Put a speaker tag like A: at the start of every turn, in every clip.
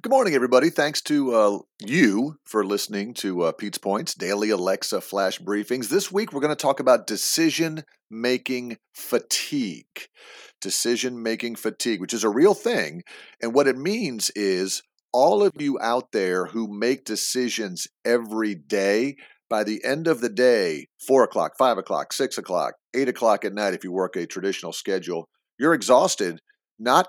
A: Good morning, everybody. Thanks to uh, you for listening to uh, Pete's Points Daily Alexa Flash Briefings. This week, we're going to talk about decision making fatigue. Decision making fatigue, which is a real thing. And what it means is all of you out there who make decisions every day, by the end of the day, four o'clock, five o'clock, six o'clock, eight o'clock at night, if you work a traditional schedule, you're exhausted, not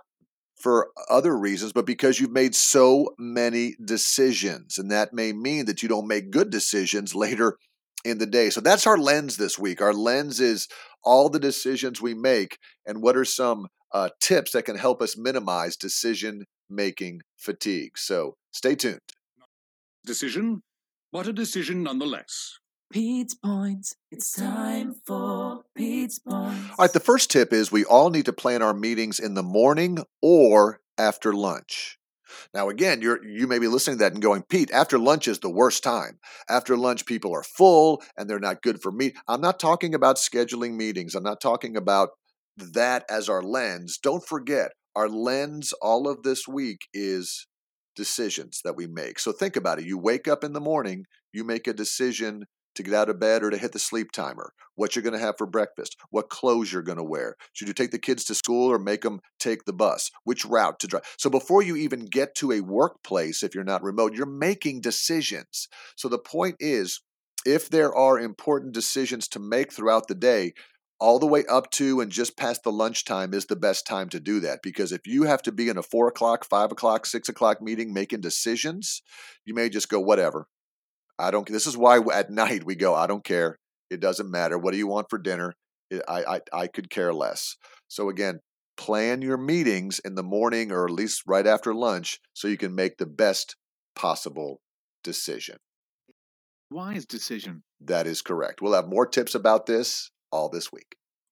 A: for other reasons, but because you've made so many decisions. And that may mean that you don't make good decisions later in the day. So that's our lens this week. Our lens is all the decisions we make and what are some uh, tips that can help us minimize decision making fatigue. So stay tuned.
B: Decision, but a decision nonetheless.
C: Pete's Points. It's time for Pete's Points.
A: All right, the first tip is we all need to plan our meetings in the morning or after lunch. Now, again, you're you may be listening to that and going, Pete, after lunch is the worst time. After lunch, people are full and they're not good for me. I'm not talking about scheduling meetings. I'm not talking about that as our lens. Don't forget, our lens all of this week is decisions that we make. So think about it. You wake up in the morning, you make a decision to get out of bed or to hit the sleep timer, what you're going to have for breakfast, what clothes you're going to wear. Should you take the kids to school or make them take the bus? Which route to drive? So before you even get to a workplace, if you're not remote, you're making decisions. So the point is, if there are important decisions to make throughout the day, all the way up to and just past the lunchtime is the best time to do that because if you have to be in a four o'clock, five o'clock, six o'clock meeting making decisions, you may just go, whatever. I don't. This is why at night we go. I don't care. It doesn't matter. What do you want for dinner? I, I I could care less. So again, plan your meetings in the morning or at least right after lunch so you can make the best possible decision.
B: Wise decision.
A: That is correct. We'll have more tips about this all this week.